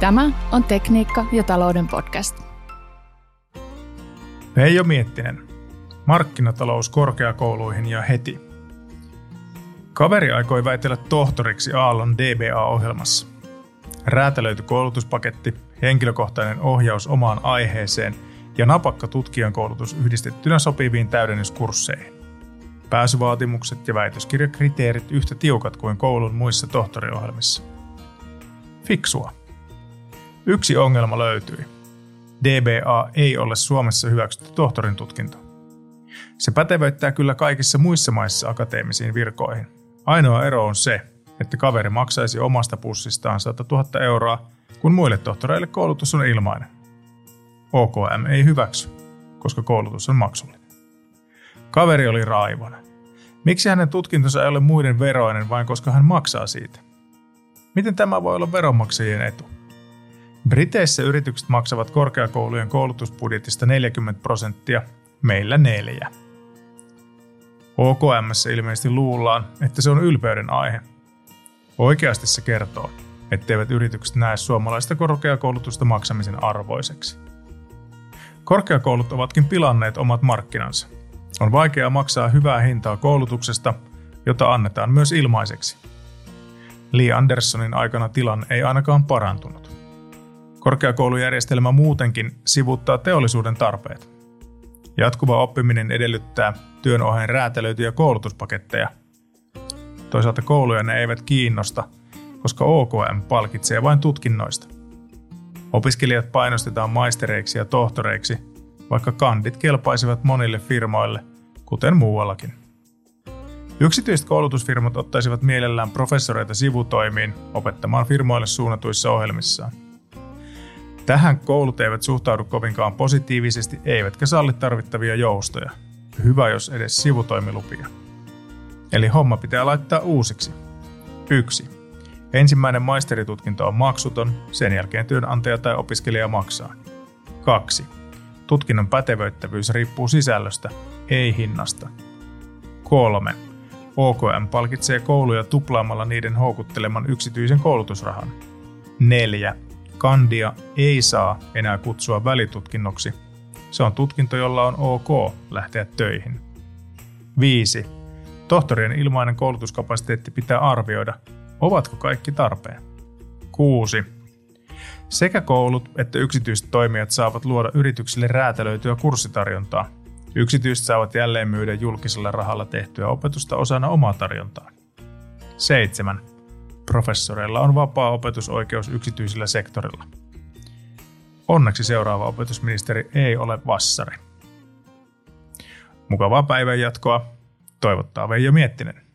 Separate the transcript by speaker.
Speaker 1: Tämä on Tekniikka ja talouden podcast.
Speaker 2: Veijo Miettinen. Markkinatalous korkeakouluihin ja heti. Kaveri aikoi väitellä tohtoriksi Aallon DBA-ohjelmassa. Räätälöity koulutuspaketti, henkilökohtainen ohjaus omaan aiheeseen ja napakka tutkijan koulutus yhdistettynä sopiviin täydennyskursseihin. Pääsyvaatimukset ja väitöskirjakriteerit yhtä tiukat kuin koulun muissa tohtoriohjelmissa. Fiksua. Yksi ongelma löytyi. DBA ei ole Suomessa hyväksytty tohtorin tutkinto. Se pätevöittää kyllä kaikissa muissa maissa akateemisiin virkoihin. Ainoa ero on se, että kaveri maksaisi omasta pussistaan 100 000 euroa, kun muille tohtoreille koulutus on ilmainen. OKM ei hyväksy, koska koulutus on maksullinen. Kaveri oli raivonen. Miksi hänen tutkintonsa ei ole muiden veroinen vain koska hän maksaa siitä? Miten tämä voi olla veronmaksajien etu? Briteissä yritykset maksavat korkeakoulujen koulutusbudjetista 40 prosenttia, meillä neljä. OKM ilmeisesti luullaan, että se on ylpeyden aihe. Oikeasti se kertoo, etteivät yritykset näe suomalaista korkeakoulutusta maksamisen arvoiseksi. Korkeakoulut ovatkin pilanneet omat markkinansa. On vaikea maksaa hyvää hintaa koulutuksesta, jota annetaan myös ilmaiseksi. Lee Andersonin aikana tilanne ei ainakaan parantunut. Korkeakoulujärjestelmä muutenkin sivuttaa teollisuuden tarpeet. Jatkuva oppiminen edellyttää työn oheen räätälöityjä koulutuspaketteja. Toisaalta kouluja ne eivät kiinnosta, koska OKM palkitsee vain tutkinnoista. Opiskelijat painostetaan maistereiksi ja tohtoreiksi, vaikka kandit kelpaisivat monille firmoille, kuten muuallakin. Yksityiset koulutusfirmat ottaisivat mielellään professoreita sivutoimiin opettamaan firmoille suunnatuissa ohjelmissaan. Tähän koulut eivät suhtaudu kovinkaan positiivisesti, eivätkä salli tarvittavia joustoja. Hyvä, jos edes sivutoimilupia. Eli homma pitää laittaa uusiksi. 1. Ensimmäinen maisteritutkinto on maksuton, sen jälkeen työnantaja tai opiskelija maksaa. 2. Tutkinnon pätevöittävyys riippuu sisällöstä, ei hinnasta. 3. OKM palkitsee kouluja tuplaamalla niiden houkutteleman yksityisen koulutusrahan. 4. Kandia ei saa enää kutsua välitutkinnoksi. Se on tutkinto, jolla on ok lähteä töihin. 5. Tohtorien ilmainen koulutuskapasiteetti pitää arvioida. Ovatko kaikki tarpeen? 6. Sekä koulut että yksityiset toimijat saavat luoda yrityksille räätälöityä kurssitarjontaa. Yksityiset saavat jälleen myydä julkisella rahalla tehtyä opetusta osana omaa tarjontaa. 7 professoreilla on vapaa opetusoikeus yksityisellä sektorilla. Onneksi seuraava opetusministeri ei ole vassari. Mukavaa päivän jatkoa. Toivottaa Veijo Miettinen.